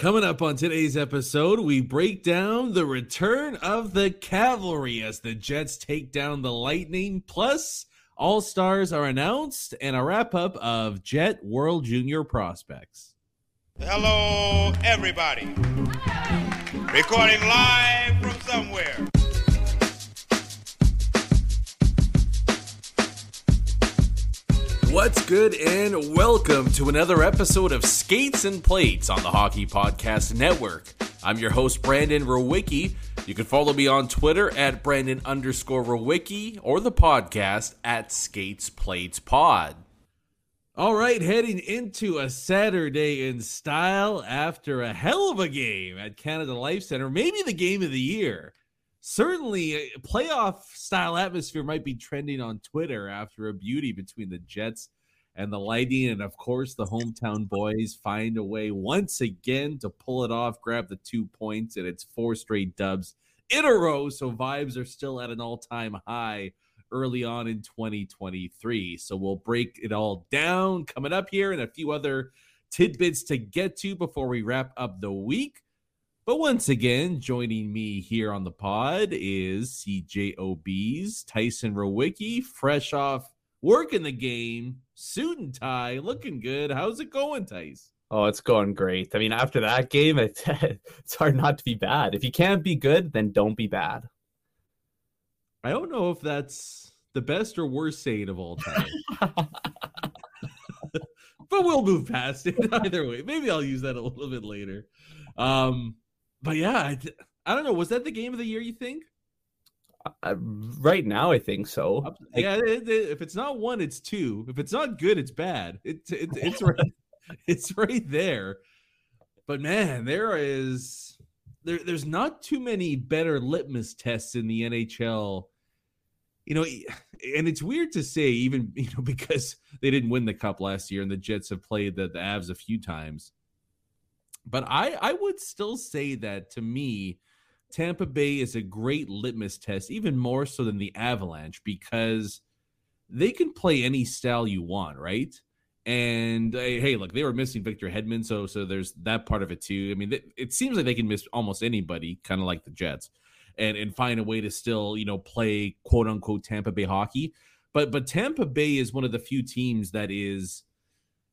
Coming up on today's episode, we break down the return of the cavalry as the Jets take down the Lightning. Plus, all stars are announced and a wrap up of Jet World Junior prospects. Hello, everybody. Recording live from somewhere. What's good, and welcome to another episode of Skates and Plates on the Hockey Podcast Network. I'm your host, Brandon Rowicki. You can follow me on Twitter at Brandon underscore Rowicki or the podcast at Skates Plates Pod. All right, heading into a Saturday in style after a hell of a game at Canada Life Center, maybe the game of the year. Certainly, a playoff style atmosphere might be trending on Twitter after a beauty between the Jets and the Lightning. And of course, the hometown boys find a way once again to pull it off, grab the two points, and it's four straight dubs in a row. So vibes are still at an all time high early on in 2023. So we'll break it all down coming up here and a few other tidbits to get to before we wrap up the week. But once again, joining me here on the pod is CJOB's Tyson Rowicki, fresh off working the game, suit and tie, looking good. How's it going, Tice? Oh, it's going great. I mean, after that game, it, it's hard not to be bad. If you can't be good, then don't be bad. I don't know if that's the best or worst saying of all time. but we'll move past it either way. Maybe I'll use that a little bit later. Um, but yeah, I, I don't know. Was that the game of the year? You think? Uh, right now, I think so. yeah, it, it, if it's not one, it's two. If it's not good, it's bad. It's it, it's right, it's right there. But man, there is there. There's not too many better litmus tests in the NHL. You know, and it's weird to say, even you know, because they didn't win the cup last year, and the Jets have played the, the Avs a few times. But I I would still say that to me, Tampa Bay is a great litmus test, even more so than the Avalanche, because they can play any style you want, right? And hey, look, they were missing Victor Hedman, so so there's that part of it too. I mean, th- it seems like they can miss almost anybody, kind of like the Jets, and and find a way to still you know play quote unquote Tampa Bay hockey. But but Tampa Bay is one of the few teams that is,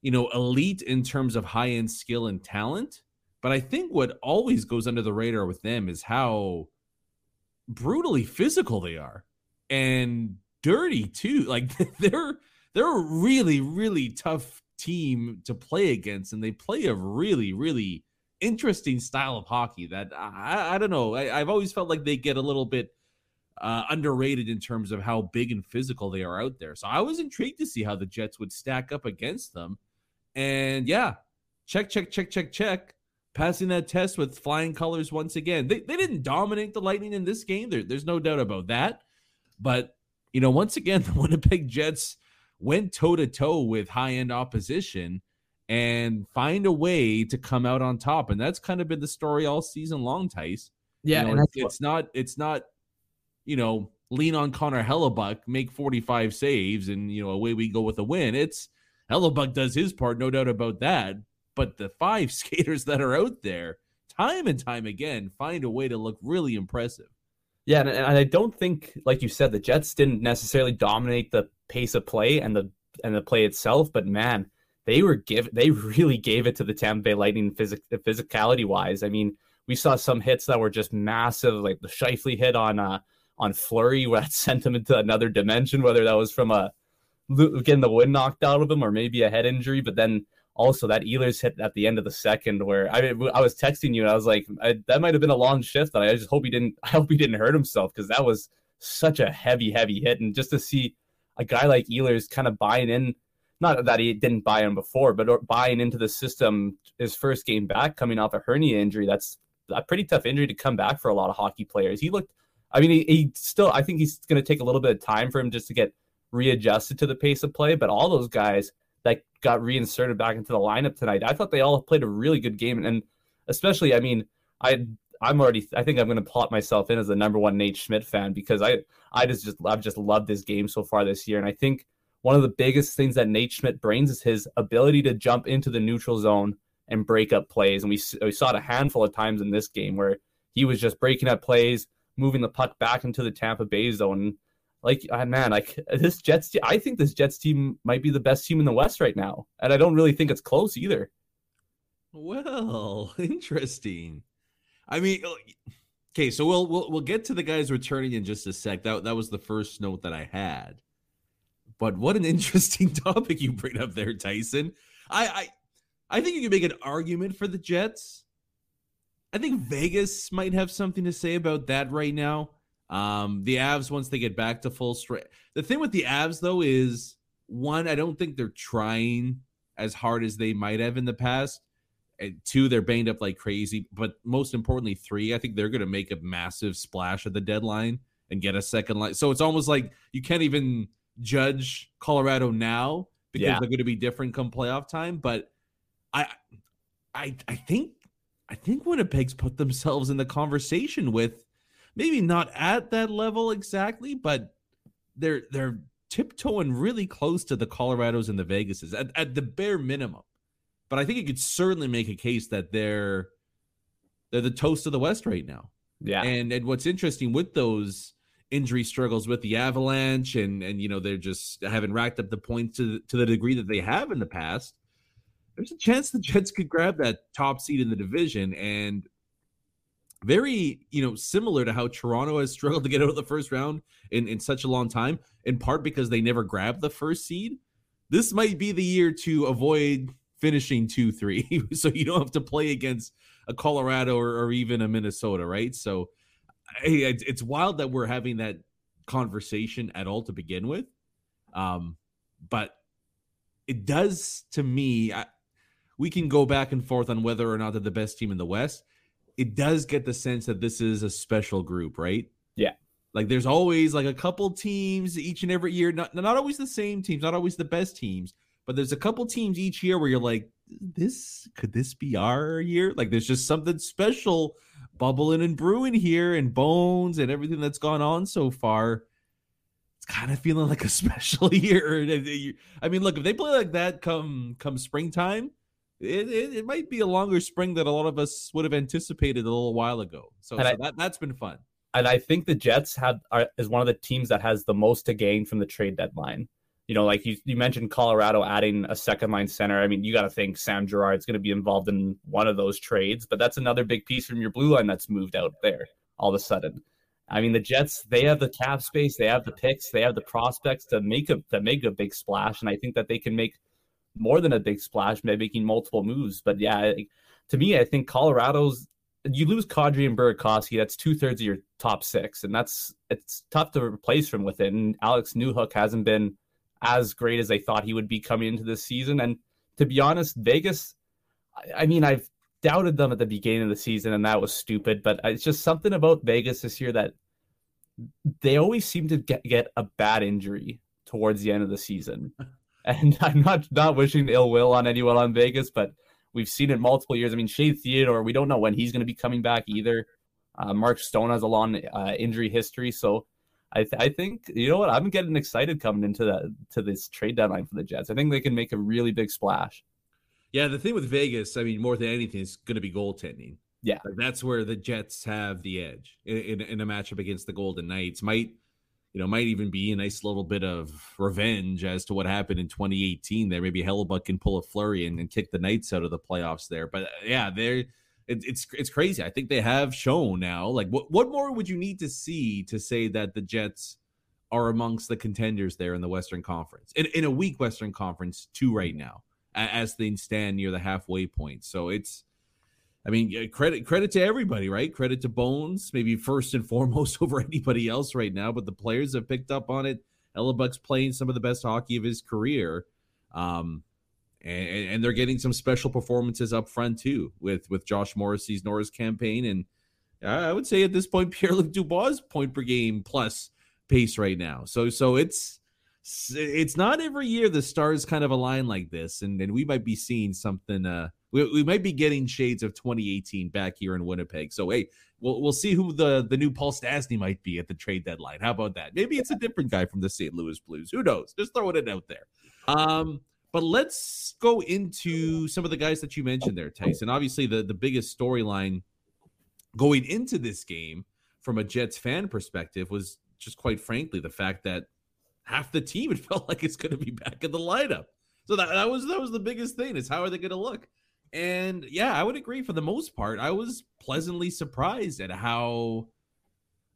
you know, elite in terms of high end skill and talent. But I think what always goes under the radar with them is how brutally physical they are and dirty too. Like they're they're a really really tough team to play against, and they play a really really interesting style of hockey that I, I don't know. I, I've always felt like they get a little bit uh, underrated in terms of how big and physical they are out there. So I was intrigued to see how the Jets would stack up against them. And yeah, check, check, check, check, check. Passing that test with flying colors once again. They, they didn't dominate the Lightning in this game. There, there's no doubt about that. But, you know, once again, the Winnipeg Jets went toe to toe with high end opposition and find a way to come out on top. And that's kind of been the story all season long, Tice. Yeah, you know, it's, it's not it's not you know lean on Connor Hellebuyck, make 45 saves, and you know away we go with a win. It's Hellebuyck does his part, no doubt about that. But the five skaters that are out there, time and time again, find a way to look really impressive. Yeah, and, I don't think, like you said, the Jets didn't necessarily dominate the pace of play and the and the play itself, but man, they were give they really gave it to the Tampa Bay Lightning physic, physicality wise. I mean, we saw some hits that were just massive, like the Scheifele hit on uh on Fleury, that sent him into another dimension. Whether that was from a getting the wind knocked out of him or maybe a head injury, but then also that Ehlers hit at the end of the second where I I was texting you and I was like I, that might have been a long shift and I just hope he didn't I hope he didn't hurt himself because that was such a heavy heavy hit. And just to see a guy like Ehlers kind of buying in not that he didn't buy him before but buying into the system his first game back coming off a hernia injury that's a pretty tough injury to come back for a lot of hockey players. He looked I mean he, he still I think he's going to take a little bit of time for him just to get readjusted to the pace of play but all those guys that got reinserted back into the lineup tonight. I thought they all played a really good game, and especially, I mean, I I'm already I think I'm going to plot myself in as the number one Nate Schmidt fan because I I just just I've just loved this game so far this year, and I think one of the biggest things that Nate Schmidt brings is his ability to jump into the neutral zone and break up plays, and we we saw it a handful of times in this game where he was just breaking up plays, moving the puck back into the Tampa Bay zone like man, like this Jets. Te- I think this Jets team might be the best team in the West right now, and I don't really think it's close either. Well, interesting. I mean, uh, okay, so we'll we'll we'll get to the guys returning in just a sec. That that was the first note that I had. But what an interesting topic you bring up there, Tyson. I I I think you can make an argument for the Jets. I think Vegas might have something to say about that right now. Um, the Avs once they get back to full strength. The thing with the Avs though is one, I don't think they're trying as hard as they might have in the past. And two, they're banged up like crazy. But most importantly, three, I think they're going to make a massive splash at the deadline and get a second line. So it's almost like you can't even judge Colorado now because yeah. they're going to be different come playoff time. But I, I, I think, I think Winnipeg's put themselves in the conversation with maybe not at that level exactly, but they're they're tiptoeing really close to the Colorados and the Vegases at, at the bare minimum. But I think you could certainly make a case that they're they're the toast of the West right now. Yeah. And and what's interesting with those injury struggles with the Avalanche and and you know they're just haven't racked up the points to to the degree that they have in the past. There's a chance the Jets could grab that top seed in the division and very you know similar to how Toronto has struggled to get out of the first round in in such a long time in part because they never grabbed the first seed. This might be the year to avoid finishing 2-3 so you don't have to play against a Colorado or, or even a Minnesota right? So it's wild that we're having that conversation at all to begin with. Um but it does to me I, we can go back and forth on whether or not they're the best team in the west it does get the sense that this is a special group, right? Yeah. Like there's always like a couple teams each and every year, not not always the same teams, not always the best teams, but there's a couple teams each year where you're like, this could this be our year? Like there's just something special bubbling and brewing here and bones and everything that's gone on so far. It's kind of feeling like a special year. I mean, look, if they play like that come come springtime, it, it, it, might be a longer spring than a lot of us would have anticipated a little while ago. So, so I, that that's been fun. And I think the Jets have are, is one of the teams that has the most to gain from the trade deadline. You know, like you, you mentioned Colorado adding a second line center. I mean, you got to think Sam Girard's going to be involved in one of those trades, but that's another big piece from your blue line that's moved out there all of a sudden. I mean, the Jets they have the cap space, they have the picks, they have the prospects to make a to make a big splash, and I think that they can make more than a big splash by making multiple moves. But yeah, to me, I think Colorado's you lose Kadri and Burakovsky, that's two thirds of your top six, and that's it's tough to replace from within. And Alex Newhook hasn't been as great as they thought he would be coming into this season, and to be honest, Vegas. I, mean, I've doubted them at the beginning of the season, and that was stupid. But uh, it's just something about Vegas this year that they always seem to get, get a bad injury towards the end of the season. And I'm not not wishing ill will on anyone on Vegas, but we've seen it multiple years. I mean, Shea Theodore, we don't know when he's going to be coming back either. Uh, Mark Stone has a long uh, injury history, so I, th- I think you know what I'm getting excited coming into that to this trade deadline for the Jets. I think they can make a really big splash. Yeah, the thing with Vegas, I mean, more than anything, is going to be goaltending. Yeah, like that's where the Jets have the edge in, in, in a matchup against the Golden Knights. Might you know, might even be a nice little bit of revenge as to what happened in 2018. There, maybe Hellebuyck can pull a Fleury and, and kick the Knights out of the playoffs there. But uh, yeah, they're it, it's it's crazy. I think they have shown now. Like, what what more would you need to see to say that the Jets are amongst the contenders there in the Western Conference in, in a weak Western Conference too right now as things stand near the halfway point. So it's I mean, credit credit to everybody, right? Credit to Bones, maybe first and foremost over anybody else right now. But the players have picked up on it. Hellebuyck's playing some of the best hockey of his career, um, and, and, they're getting some special performances up front too with with Josh Morrissey's Norris campaign. And I would say at this point, Pierre Luc Dubois point per game plus pace right now. So so it's it's not every year the stars kind of align like this, and and we might be seeing something. Uh, we, we might be getting shades of 2018 back here in Winnipeg. So hey, we'll we'll see who the the new Paul Stastny might be at the trade deadline. How about that? Maybe it's a different guy from the St. Louis Blues. Who knows? Just throwing it out there. Um, but let's go into some of the guys that you mentioned there, Tyson. Obviously, the the biggest storyline going into this game from a Jets fan perspective was just quite frankly the fact that half the team it felt like it's going to be back in the lineup. So that, that was that was the biggest thing is how are they going to look? And yeah, I would agree for the most part. I was pleasantly surprised at how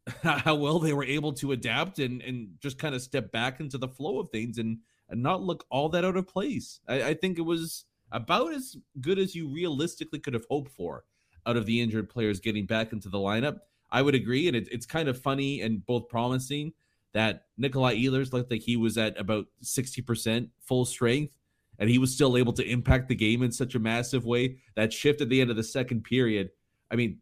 how well they were able to adapt and and just kind of step back into the flow of things and and not look all that out of place. I, I think it was about as good as you realistically could have hoped for out of the injured players getting back into the lineup. I would agree, and it, it's kind of funny and both promising that Nikolai Ehlers looked like he was at about 60% full strength and he was still able to impact the game in such a massive way. That shift at the end of the second period, I mean,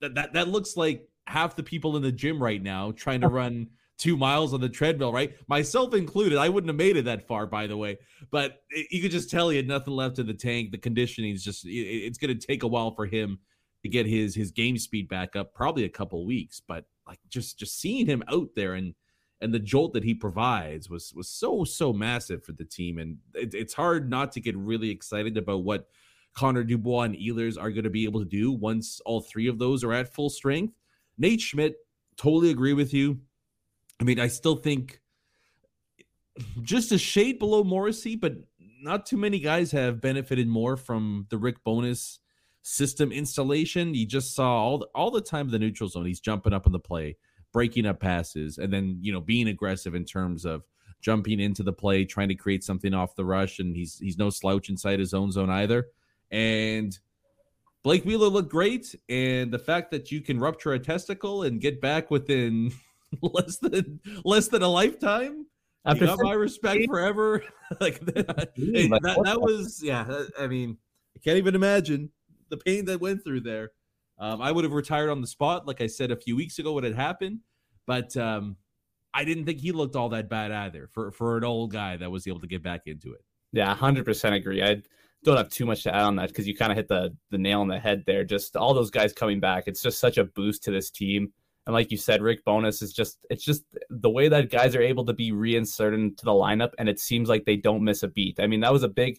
that that, that looks like half the people in the gym right now trying to run two miles on the treadmill, right? Myself included. I wouldn't have made it that far, by the way. But it, you could just tell he had nothing left in the tank. The conditioning is just, it, it's going to take a while for him to get his his game speed back up, probably a couple weeks. But like just just seeing him out there and and the jolt that he provides was was so so massive for the team. And it, it's hard not to get really excited about what connor dubois and ehlers are going to be able to do once all three of those are at full strength. Nate schmidt totally agree with you. I mean i still think just a shade below morrissey but not too many guys have benefited more from the rick Bowness system installation. You just saw all the, all the time the neutral zone he's jumping up in the play breaking up passes, and then you know being aggressive in terms of jumping into the play, trying to create something off the rush, and he's he's no slouch inside his own zone either. And Blake Wheeler looked great, and the fact that you can rupture a testicle and get back within less than less than a lifetime. After you got my respect forever. like that, that, that was yeah. I mean, I can't even imagine the pain that went through there. Um, I would have retired on the spot, like I said a few weeks ago, what had happened, but um, I didn't think he looked all that bad either for for an old guy that was able to get back into it. Yeah, hundred percent agree. I don't have too much to add on that because you kind of hit the the nail on the head there. Just all those guys coming back, it's just such a boost to this team. And like you said, Rick Bowness is just it's just the way that guys are able to be reinserted into the lineup, and it seems like they don't miss a beat. I mean, that was a big,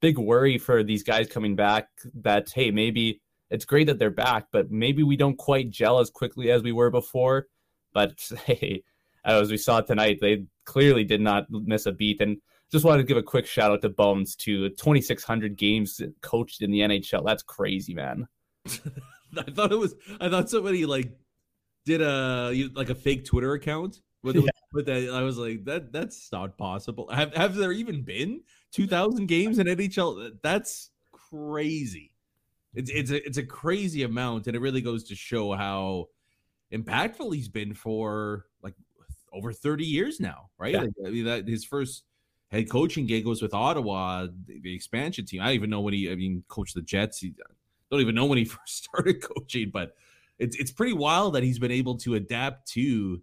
big worry for these guys coming back. That hey, maybe it's great that they're back, but maybe we don't quite gel as quickly as we were before. But hey, as we saw tonight, they clearly did not miss a beat. And just wanted to give a quick shout out to Bones to 2,600 games coached in the NHL. That's crazy, man. I thought it was. I thought somebody like did a like a fake Twitter account with, yeah. with that. I was like, that that's not possible. Have have there even been 2,000 games in NHL? That's crazy. It's it's a, it's a crazy amount, and it really goes to show how impactful he's been for like over 30 years now, right? Yeah. Like, I mean, that his first head coaching gig was with Ottawa, the, the, expansion team. I don't even know when he, I mean, coached the Jets. He, don't even know when he first started coaching, but it's it's pretty wild that he's been able to adapt to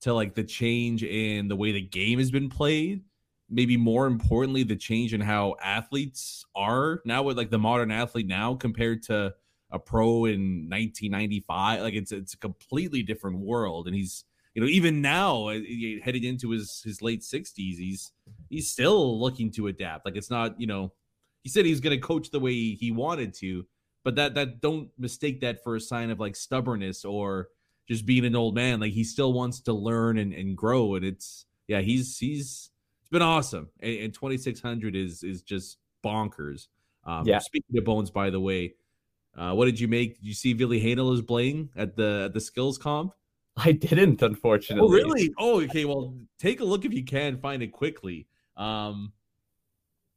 to like the change in the way the game has been played maybe more importantly the change in how athletes are now with like the modern athlete now compared to a pro in 1995 like it's it's a completely different world and he's you know even now uh, heading into his his late 60s he's he's still looking to adapt like it's not you know he said he's going to coach the way he wanted to but that that don't mistake that for a sign of like stubbornness or just being an old man. Like he still wants to learn and, and grow. And it's yeah, he's he's it's been awesome. And, and 2600 is is just bonkers. Um, Yeah. Speaking of bones, by the way, uh, what did you make? Did you see Billy Hanel is playing at the at the skills comp? I didn't, unfortunately. Oh, really? Oh, okay. Well, take a look if you can find it quickly. Um,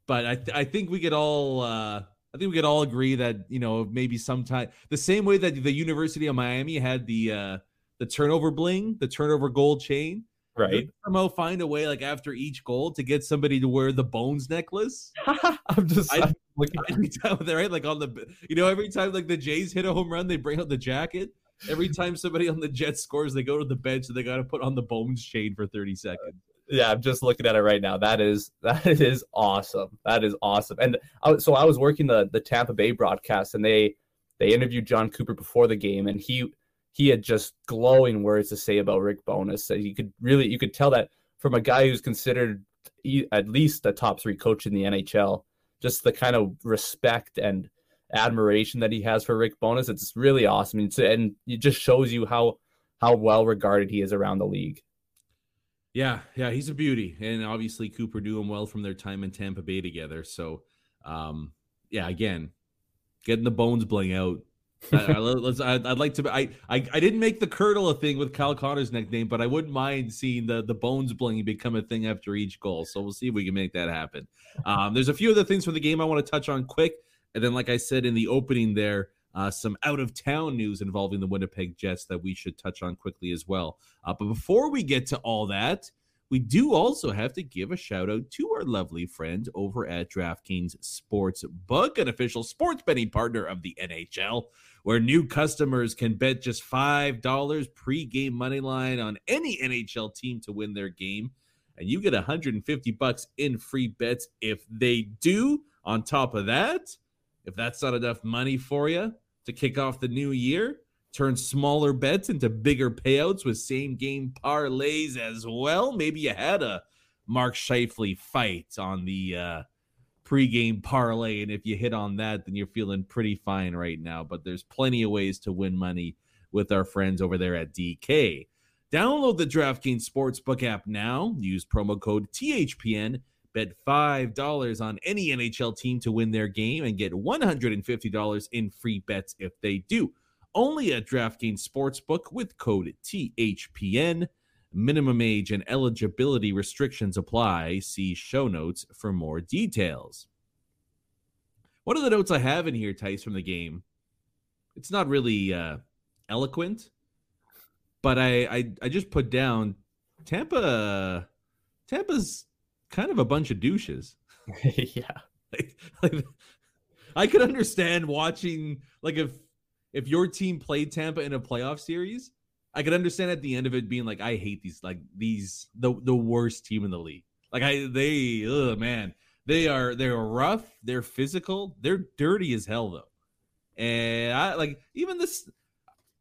but I, th- I think we could all, uh, I think we could all agree that you know maybe sometime the same way that the University of Miami had the uh, the turnover bling, the turnover gold chain. Right. Maybe Somehow find a way, like after each goal, to get somebody to wear the bones necklace. I'm just I- I'm looking. Every time, right? Like on the, you know, every time like the Jays hit a home run, they bring out the jacket. Every time somebody on the Jets scores, they go to the bench and they got to put on the bones chain for thirty uh, seconds. Yeah, I'm just looking at it right now. That is that is awesome. That is awesome. And I, was- so I was working the the Tampa Bay broadcast, and they they interviewed Jon Cooper before the game, and he he had just glowing words to say about Rick Bowness. That you could really you could tell that from a guy who's considered at least a top three coach in the NHL, just the kind of respect and admiration that he has for Rick Bowness. It's really awesome, and, and it just shows you how how well regarded he is around the league. Yeah, yeah, he's a beauty, and obviously Cooper him well from their time in Tampa Bay together. So, um, yeah, again, getting the bones bling out. I, I, let's, I'd, I'd like to. I, I I didn't make the curdle a thing with Kyle Connor's nickname, but I wouldn't mind seeing the the bones bling become a thing after each goal. So we'll see if we can make that happen. Um, there's a few other things from the game I want to touch on quick, and then, like I said in the opening, there uh, some out of town news involving the Winnipeg Jets that we should touch on quickly as well. Uh, but before we get to all that, we do also have to give a shout out to our lovely friend over at DraftKings Sportsbook, an official sports betting partner of the NHL, where new customers can bet just $5 pre-game money line on any NHL team to win their game. And you get 150 bucks in free bets if they do. On top of that, if that's not enough money for you to kick off the new year, turn smaller bets into bigger payouts with same game parlays as well. Maybe you had a Mark Scheifele fight on the uh, pregame parlay, and if you hit on that, then you're feeling pretty fine right now. But there's plenty of ways to win money with our friends over there at DK. Download the DraftKings Sportsbook app now. Use promo code THPN. Bet $5 on any NHL team to win their game and get $150 in free bets if they do. Only at DraftKings Sportsbook with code THPN. Minimum age and eligibility restrictions apply. See show notes for more details. One of the notes I have in here, Tice, from the game, it's not really uh, eloquent, but I, I I just put down Tampa. Tampa's kind of a bunch of douches. yeah. Like, like I could understand watching like if if your team played Tampa in a playoff series, I could understand at the end of it being like, I hate these like these the the worst team in the league. Like I they oh man, they are they're rough, they're physical, they're dirty as hell though. And I like even this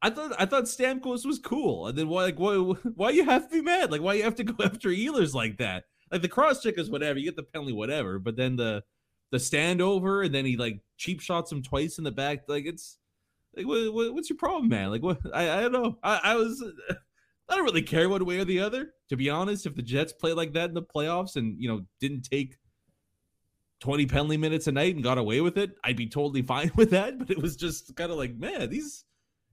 I thought I thought Stamkos was cool. And then why like why why you have to be mad? Like why you have to go after Ehlers like that? Like the cross check is whatever, you get the penalty, whatever. But then the the standover and then he like cheap shots him twice in the back. Like it's like what, what, what's your problem, man? Like what I, I don't know. I, I was I don't really care one way or the other. To be honest, if the Jets play like that in the playoffs and you know didn't take 20 penalty minutes a night and got away with it, I'd be totally fine with that. But it was just kind of like, man, these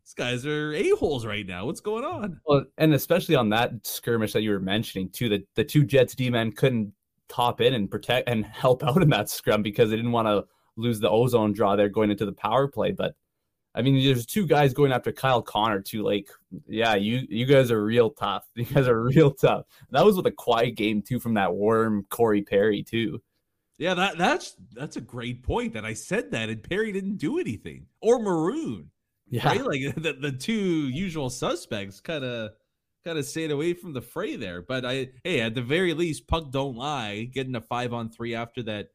these guys are a-holes right now. What's going on? Well, and especially on that skirmish that you were mentioning too, the the two Jets D men couldn't top in and protect and help out in that scrum because they didn't want to lose the ozone draw there going into the power play. But I mean, there's two guys going after Kyle Connor too. Like, yeah, you you guys are real tough. You guys are real tough. That was with a quiet game too from that worm Corey Perry too. Yeah, that that's that's a great point that I said that and Perry didn't do anything. Or Maroon. Yeah, Right? Like the, the two usual suspects kind of kind of stayed away from the fray there. But I hey, at the very least, puck don't lie, getting a five on three after that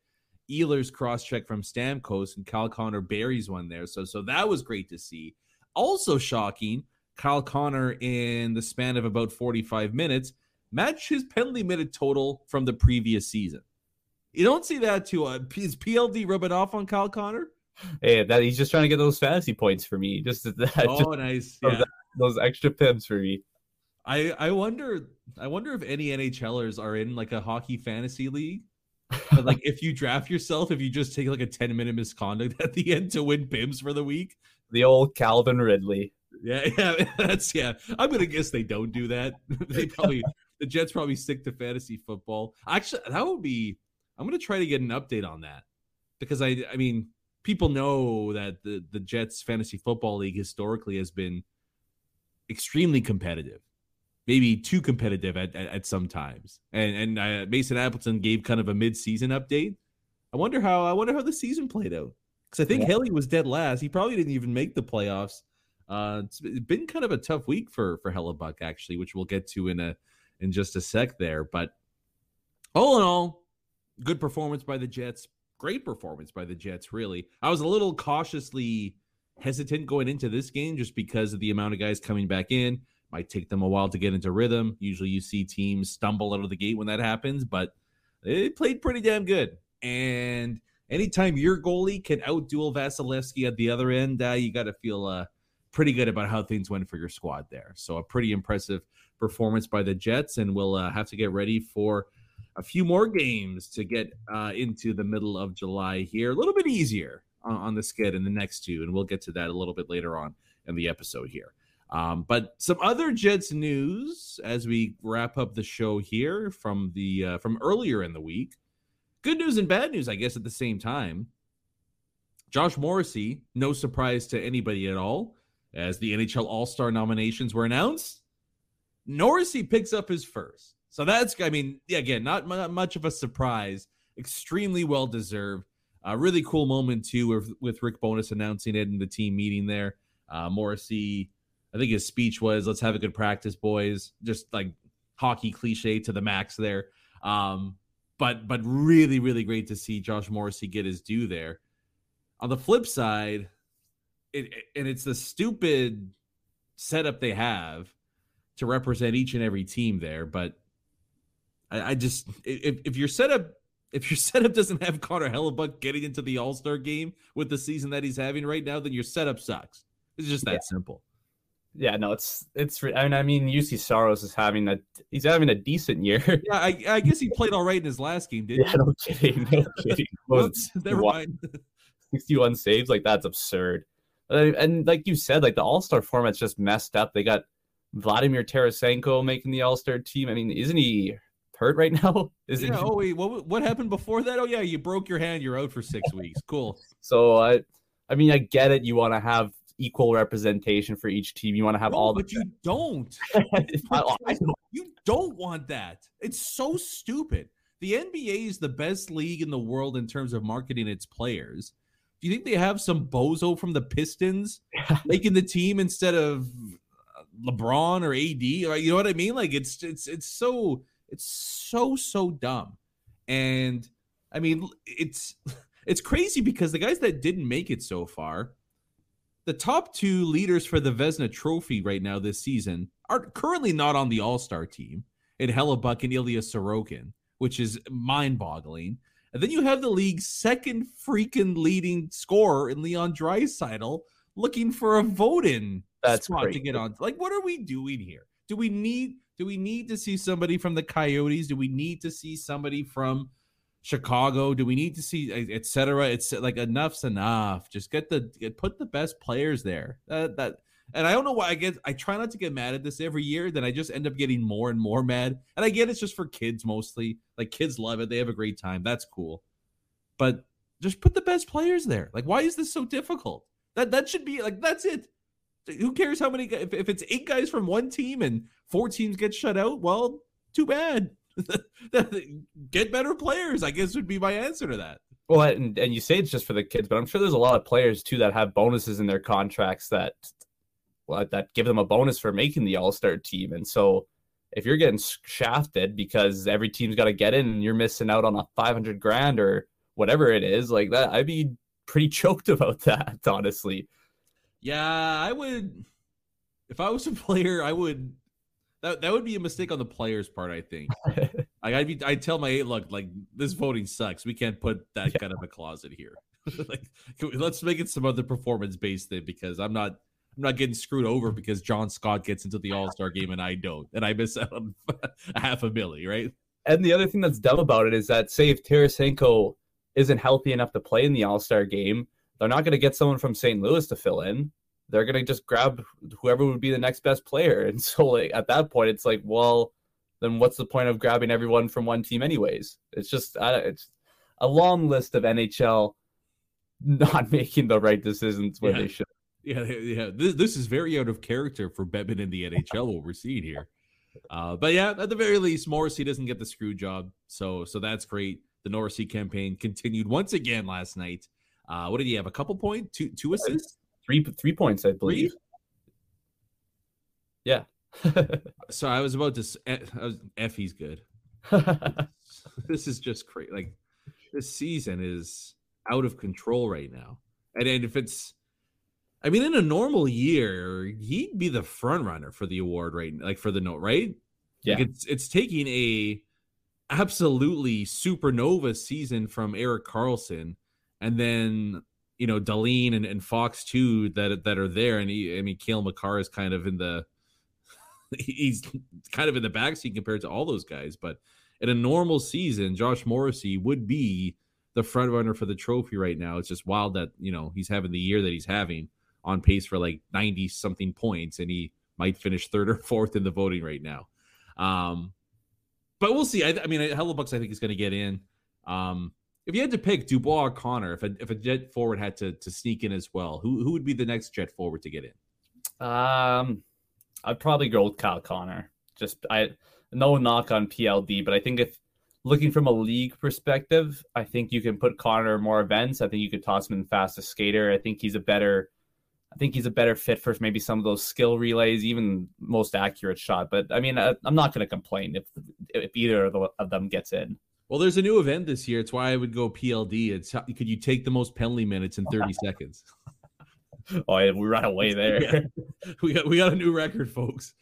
Ehlers cross check from Stamkos and Kyle Connor buries one there. So so that was great to see. Also shocking, Kyle Connor in the span of about 45 minutes matched his penalty minute total from the previous season. You don't see that too. Uh, is PLD rubbing off on Kyle Connor? hey, that he's just trying to get those fantasy points for me. Just that, Oh, just nice. Yeah. that. those extra pims for me. I I wonder I wonder if any NHLers are in like a hockey fantasy league. But like if you draft yourself, if you just take like a 10 minute misconduct at the end to win PIMS for the week. The old Calvin Ridley. Yeah, yeah, that's yeah. I'm gonna guess they don't do that. they probably the Jets probably stick to fantasy football. Actually, that would be. I'm gonna try to get an update on that because I I mean people know that the the Jets fantasy football league historically has been extremely competitive, maybe too competitive at at, at some times. And and uh, Mason Appleton gave kind of a mid season update. I wonder how I wonder how the season played out because I think Yeah. Haley was dead last. He probably didn't even make the playoffs. Uh, it's been kind of a tough week for for Hellebuyck actually, which we'll get to in a in just a sec there. But all in all, good performance by the Jets. Great performance by the Jets. Really, I was a little cautiously hesitant going into this game just because of the amount of guys coming back in. Might take them a while to get into rhythm. Usually, you see teams stumble out of the gate when that happens, but they played pretty damn good. And anytime your goalie can outduel Vasilevskiy at the other end, uh, you got to feel uh, pretty good about how things went for your squad there. So a pretty impressive performance by the Jets, and we'll uh, have to get ready for a few more games to get uh, into the middle of July here. A little bit easier on, on the skid in the next two, and we'll get to that a little bit later on in the episode here. Um, but some other Jets news as we wrap up the show here from the uh, from earlier in the week. Good news and bad news, I guess, at the same time. Josh Morrissey, no surprise to anybody at all, as the NHL All Star nominations were announced. Norrisy picks up his first. So that's, I mean, again, not, not much of a surprise. Extremely well deserved. A really cool moment, too, with, with Rick Bowness announcing it in the team meeting there. Uh, Morrissey, I think his speech was, let's have a good practice, boys. Just like hockey cliche to the max there. Um, but but really, really great to see Josh Morrissey get his due there. On the flip side, it, and it's the stupid setup they have to represent each and every team there. But I, I just if if your setup if your setup doesn't have Connor Hellebuyck getting into the All Star game with the season that he's having right now, then your setup sucks. It's just that Yeah. simple. Yeah, no, it's it's. I mean, I mean, Juuse Saros is having a he's having a decent year. Yeah, I, I guess he played all right in his last game, didn't yeah, he? no kidding, no kidding. Was never mind. 61 saves, like that's absurd. Uh, And like you said, like the All Star format's just messed up. They got Vladimir Tarasenko making the All Star team. I mean, isn't he hurt right now? Isn't Yeah. he? Oh wait, what what happened before that? Oh yeah, you broke your hand. You're out for six weeks. Cool. So I, I mean, I get it. You want to have equal representation for each team. You want to have No, all but you don't. I, I know. You don't want that. It's so stupid. The NBA is the best league in the world in terms of marketing its players. Do you think they have some bozo from the Pistons making the team instead of uh, LeBron or AD? You know what I mean? Like it's it's it's so it's so so dumb. And I mean, it's it's crazy because the guys that didn't make it so far, the top two leaders for the Vezina Trophy right now this season are currently not on the All Star team in Hellebuyck and Ilya Sorokin, which is mind boggling. And then you have the league's second freaking leading scorer in Leon Draisaitl looking for a vote in That's spot to crazy. get on. Like, what are we doing here? Do we need do we need to see somebody from the Coyotes? Do we need to see somebody from Chicago? Do we need to see et cetera? It's like enough's enough. Just get the get, put the best players there. That that and I don't know why I get I try not to get mad at this every year. Then I just end up getting more and more mad. And I get it's just for kids mostly. Like kids love it. They have a great time. That's cool. But just put the best players there. Like why is this so difficult? That that should be like that's it. Who cares how many? If, if it's eight guys from one team and four teams get shut out, well, too bad. get better players, I guess would be my answer to that. Well, and, and you say it's just for the kids, but I'm sure there's a lot of players too that have bonuses in their contracts that well, that give them a bonus for making the All Star team. And so, if you're getting shafted because every team's got to get in and you're missing out on a 500 grand or whatever it is, like that, I'd be pretty choked about that, honestly. Yeah, I would. If I was a player, I would. That that would be a mistake on the player's part. I think. like I'd be. I'd tell my eight, look, like this voting sucks. We can't put that Yeah. kind of a clause in here. like, we- let's make it some other performance based thing because I'm not. I'm not getting screwed over because John Scott gets into the All Star game and I don't, and I miss out on a half a milli, right? And the other thing that's dumb about it is that say if Tarasenko isn't healthy enough to play in the All Star game, they're not going to get someone from St. Louis to fill in. They're going to just grab whoever would be the next best player. And so, like at that point, it's like, well, then what's the point of grabbing everyone from one team, anyways? It's just uh, it's a long list of NHL not making the right decisions where Yeah. they should. Yeah, yeah. This, this is very out of character for Bettman in the NHL. what we're seeing here, uh, but yeah, at the very least, Morrissey doesn't get the screw job, so so that's great. The Morrissey campaign continued once again last night. Uh, what did he have? A couple point, two two assists. Three three points, I believe. Yeah. So I was about to. eh, I was, Effie's good. this is just crazy. Like this season is out of control right now. And then if it's, I mean, in a normal year, he'd be the front runner for the award, right? Like for the note, right? Yeah. Like it's it's taking a absolutely supernova season from Erik Karlsson, and then you know Dahlin and, and Fox too that that are there, and he, I mean, Cale Makar is kind of in the he's kind of in the backseat compared to all those guys. But in a normal season, Josh Morrissey would be the front runner for the trophy right now. It's just wild that you know he's having the year that he's having on pace for like 90 something points and he might finish third or fourth in the voting right now. Um, but we'll see. I, I mean, Hellebuycks, I think is going to get in. Um, if you had to pick Dubois or Connor, if a, if a jet forward had to, to sneak in as well, who, who would be the next jet forward to get in? Um, I'd probably go with Kyle Connor. Just I no knock on PLD, but I think if looking from a league perspective, I think you can put Connor more events. I think you could toss him in fastest skater. I think he's a better I think he's a better fit for maybe some of those skill relays, even most accurate shot. But I mean, I, I'm not going to complain if if either of, the, of them gets in. Well, there's a new event this year. It's why I would go PLD. It's how, could you take the most penalty minutes in 30 seconds? Oh, yeah, we ran away there. Yeah. we got we got a new record, folks.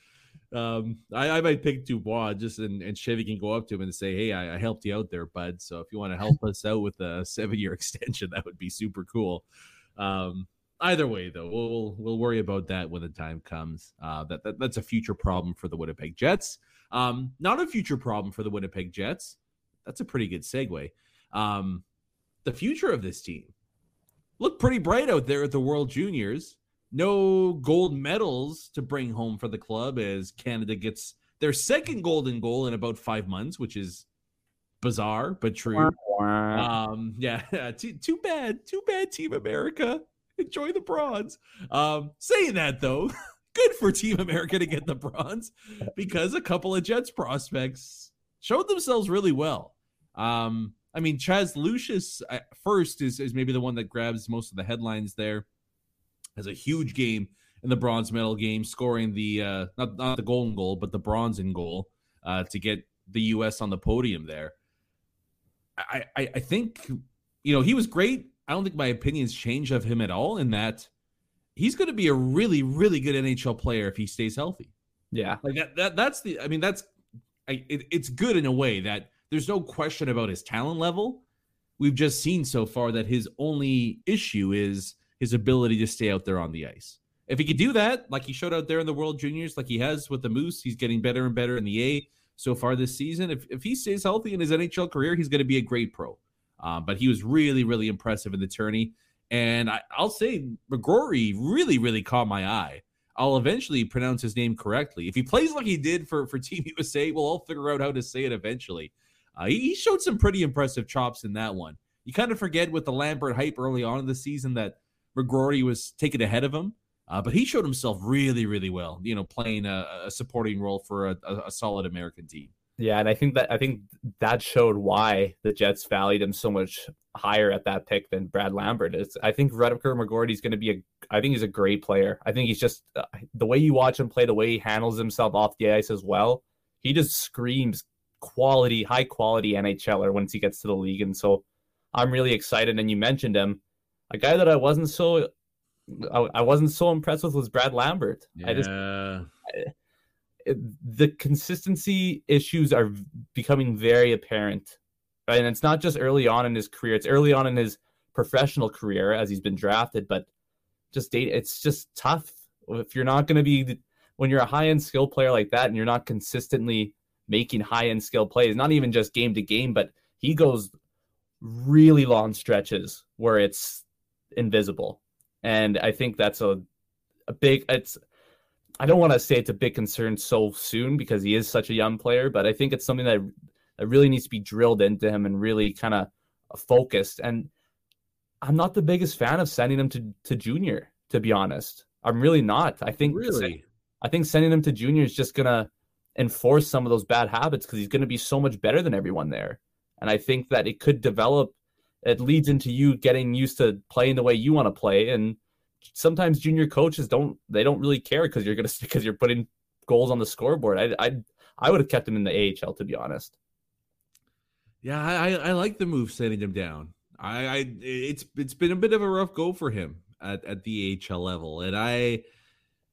Um, I, I might pick Dubois just and, and Chevy can go up to him and say, Hey, I, I helped you out there, bud. So if you want to help us out with a seven year extension, that would be super cool. Um, either way, though, we'll, we'll worry about that when the time comes. Uh, that, that that's a future problem for the Winnipeg Jets. Um, not a future problem for the Winnipeg Jets. That's a pretty good segue. Um, the future of this team looked pretty bright out there at the World Juniors. No gold medals to bring home for the club as Canada gets their second golden goal in about five months, which is bizarre but true. Um, yeah, too, too bad, too bad, Team America. Enjoy the bronze. Um, saying that though, good for Team America to get the bronze because a couple of Jets prospects showed themselves really well. Um, I mean, Chaz Lucius at first is, is maybe the one that grabs most of the headlines there. Has a huge game in the bronze medal game, scoring the uh, not not the golden goal, but the bronze in goal uh, to get the U.S. on the podium there. I, I I think you know he was great. I don't think my opinions change of him at all in that he's going to be a really really good NHL player if he stays healthy. Yeah. Like that, that that's the I mean that's It, it's good in a way that there's no question about his talent level. We've just seen so far that his only issue is his ability to stay out there on the ice. If he could do that, like he showed out there in the World Juniors, like he has with the Moose, he's getting better and better in the A so far this season. If, if he stays healthy in his NHL career, he's going to be a great pro. Um, but he was really, really impressive in the tourney. And I, I'll say McGrory really, really caught my eye. I'll eventually pronounce his name correctly. If he plays like he did for, for Team USA, we'll all figure out how to say it eventually. Uh, he, he showed some pretty impressive chops in that one. You kind of forget with the Lambert hype early on in the season that McGrory was taken ahead of him, uh, but he showed himself really, really well. You know, playing a, a supporting role for a, a, a solid American team. Yeah, and I think that I think that showed why the Jets valued him so much higher at that pick than Brad Lambert is. I think Rutger McGroarty is going to be a. I think he's a great player. I think he's just uh, the way you watch him play, the way he handles himself off the ice as well. He just screams quality, high quality NHLer once he gets to the league, and so I'm really excited. And you mentioned him, a guy that I wasn't so. I, I wasn't so impressed with was Brad Lambert. I just the consistency issues are becoming very apparent. Right? And it's not just early on in his career, it's early on in his professional career as he's been drafted, but just date it's just tough if you're not going to be when you're a high end skill player like that and you're not consistently making high end skill plays, not even just game to game, but he goes really long stretches where it's invisible. And I think that's a a big it's I don't want to say it's a big concern so soon because he is such a young player, but I think it's something that, that really needs to be drilled into him and really kind of focused. And I'm not the biggest fan of sending him to, to junior, to be honest. I'm really not. I think really, I think sending him to junior is just gonna enforce some of those bad habits because he's gonna be so much better than everyone there. And I think that it could develop. It leads into you getting used to playing the way you want to play, and sometimes junior coaches don't they don't really care because you're gonna because you're putting goals on the scoreboard. I I I would have kept him in the AHL to be honest. Yeah, I I like the move sending him down. I, I it's it's been a bit of a rough go for him at, at the AHL level, and I,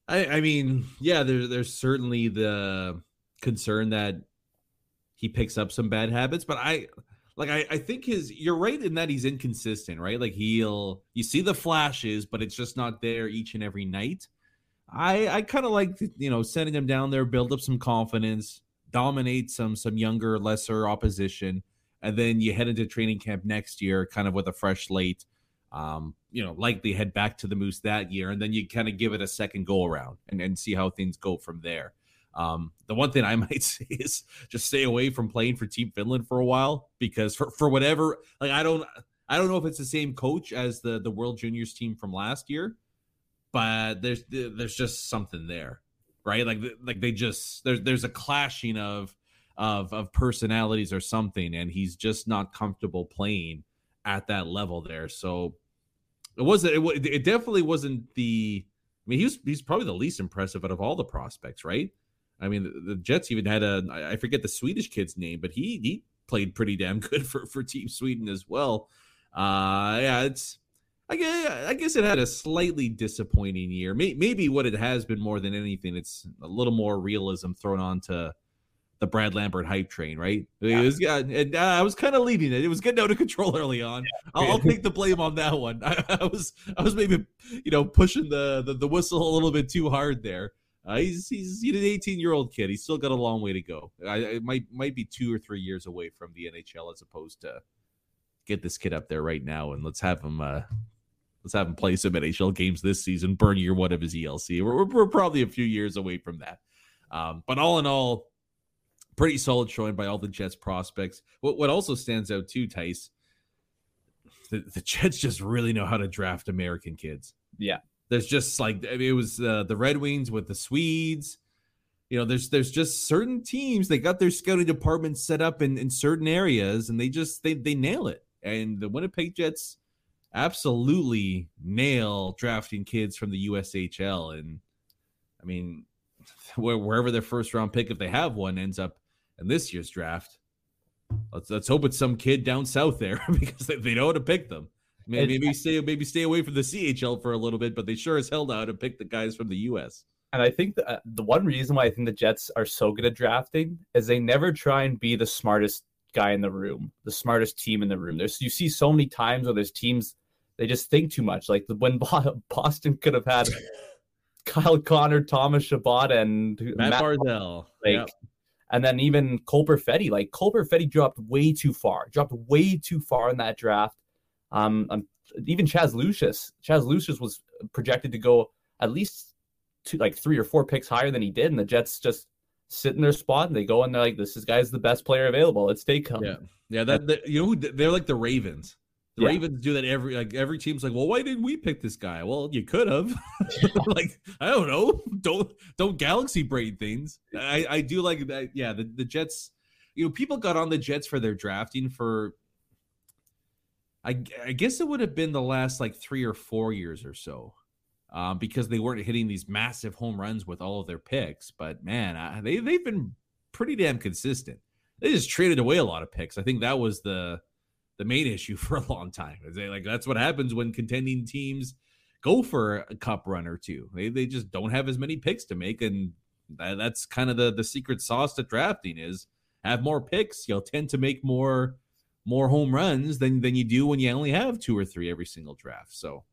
I I mean, yeah, there's there's certainly the concern that he picks up some bad habits, but I like I, I think his you're right in that he's inconsistent, right? Like he'll you see the flashes, but it's just not there each and every night. I I kind of like you know sending him down there, build up some confidence, dominate some some younger, lesser opposition, and then you head into training camp next year, kind of with a fresh slate. Um, you know, likely head back to the Moose that year, and then you kind of give it a second go around and, and see how things go from there. Um, the one thing I might say is just stay away from playing for Team Finland for a while because for, for whatever, like I don't, I don't know if it's the same coach as the the World Juniors team from last year, but there's there's just something there, right? Like like they just there's there's a clashing of of of personalities or something, and he's just not comfortable playing at that level there. So it wasn't it, it definitely wasn't the. I mean, he's he's probably the least impressive out of all the prospects, right? I mean, the, the Jets even had a I forget the Swedish kid's name, but he he played pretty damn good for for Team Sweden as well. Uh, yeah, it's I guess, I guess it had a slightly disappointing year. Maybe what it has been more than anything, it's a little more realism thrown onto the Brad Lambert hype train, right? Yeah. It was, and uh, I was kind of leading it. It was getting out of control early on. Yeah. I'll, I'll, take the blame on that one. I, I, was I was maybe you know pushing the, the, the whistle a little bit too hard there. Uh, he's he's he's an 18 year old kid. He's still got a long way to go. I, might might be two or three years away from the NHL as opposed to get this kid up there right now and let's have him uh, let's have him play some NHL games this season. Burn year one of his ELC. We're, we're, we're probably a few years away from that. Um, but all in all, pretty solid showing by all the Jets prospects. What what also stands out too, Tice, the, the Jets just really know how to draft American kids. Yeah, there's just like I mean, it was uh, the Red Wings with the Swedes. You know, there's there's just certain teams they got their scouting department set up in, in certain areas, and they just they they nail it. And the Winnipeg Jets absolutely nail drafting kids from the USHL. And I mean, wherever their first round pick, if they have one, ends up in this year's draft. Let's let's hope it's some kid down south there because they, they know how to pick them. Maybe, maybe stay maybe stay away from the CHL for a little bit, but they sure as hell know how to pick the guys from the US. And I think the, uh, the one reason why I think the Jets are so good at drafting is they never try and be the smartest guy in the room, the smartest team in the room. There's you see so many times where there's teams they just think too much. Like when Boston could have had Kyle Connor, Thomas Chabot, and Matt, Matt. Like, yep. and then even Cole Perfetti. Like Cole Perfetti dropped way too far, dropped way too far in that draft. Um, um, even Chaz Lucius, Chaz Lucius was projected to go at least two, like three or four picks higher than he did, and the Jets just sit in their spot and they go and they're like, "This is guy's the best player available. Let's take him." Yeah, yeah. That, that you know, they're like the Ravens. The yeah. Ravens do that every like every team's like, well, why didn't we pick this guy? Well, you could have. like I don't know. Don't don't galaxy brain things. I I do like that. Yeah, the the Jets. You know, people got on the Jets for their drafting for I, I guess it would have been the last like three or four years or so, um, because they weren't hitting these massive home runs with all of their picks. But man, I, they they've been pretty damn consistent. They just traded away a lot of picks. I think that was the the main issue for a long time. They, like that's what happens when contending teams go for a cup run or two. They they just don't have as many picks to make, and that, that's kind of the the secret sauce to drafting is have more picks. You'll tend to make more more home runs than than you do when you only have two or three every single draft. So,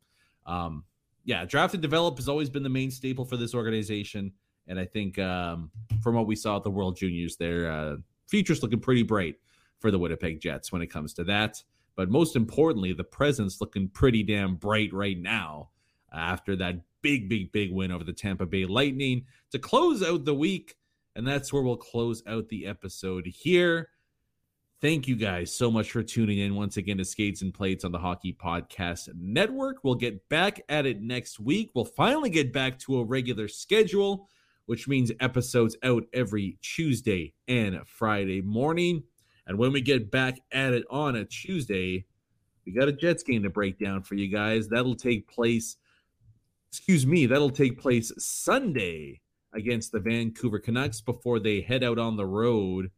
um, yeah, draft and develop has always been the main staple for this organization. And I think um, from what we saw at the World Juniors, their uh, future's looking pretty bright for the Winnipeg Jets when it comes to that. But most importantly, the present's looking pretty damn bright right now after that big, big, big win over the Tampa Bay Lightning to close out the week. And that's where we'll close out the episode here. Thank you guys so much for tuning in once again to Skates and Plates on the Hockey Podcast Network. We'll get back at it next week. We'll finally get back to a regular schedule, which means episodes out every Tuesday and Friday morning. And when we get back at it on a Tuesday, we got a Jets game to break down for you guys. That'll take place, excuse me, that'll take place Sunday against the Vancouver Canucks before they head out on the road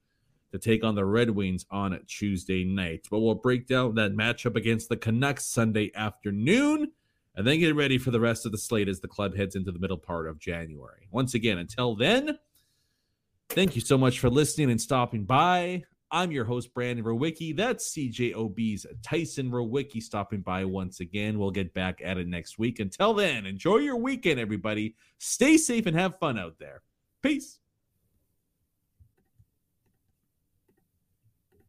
to take on the Red Wings on Tuesday night. But we'll break down that matchup against the Canucks Sunday afternoon and then get ready for the rest of the slate as the club heads into the middle part of January. Once again, until then, thank you so much for listening and stopping by. I'm your host, Brandon Rowicki. That's CJOB's Tyson Rowicki stopping by once again. We'll get back at it next week. Until then, enjoy your weekend, everybody. Stay safe and have fun out there. Peace.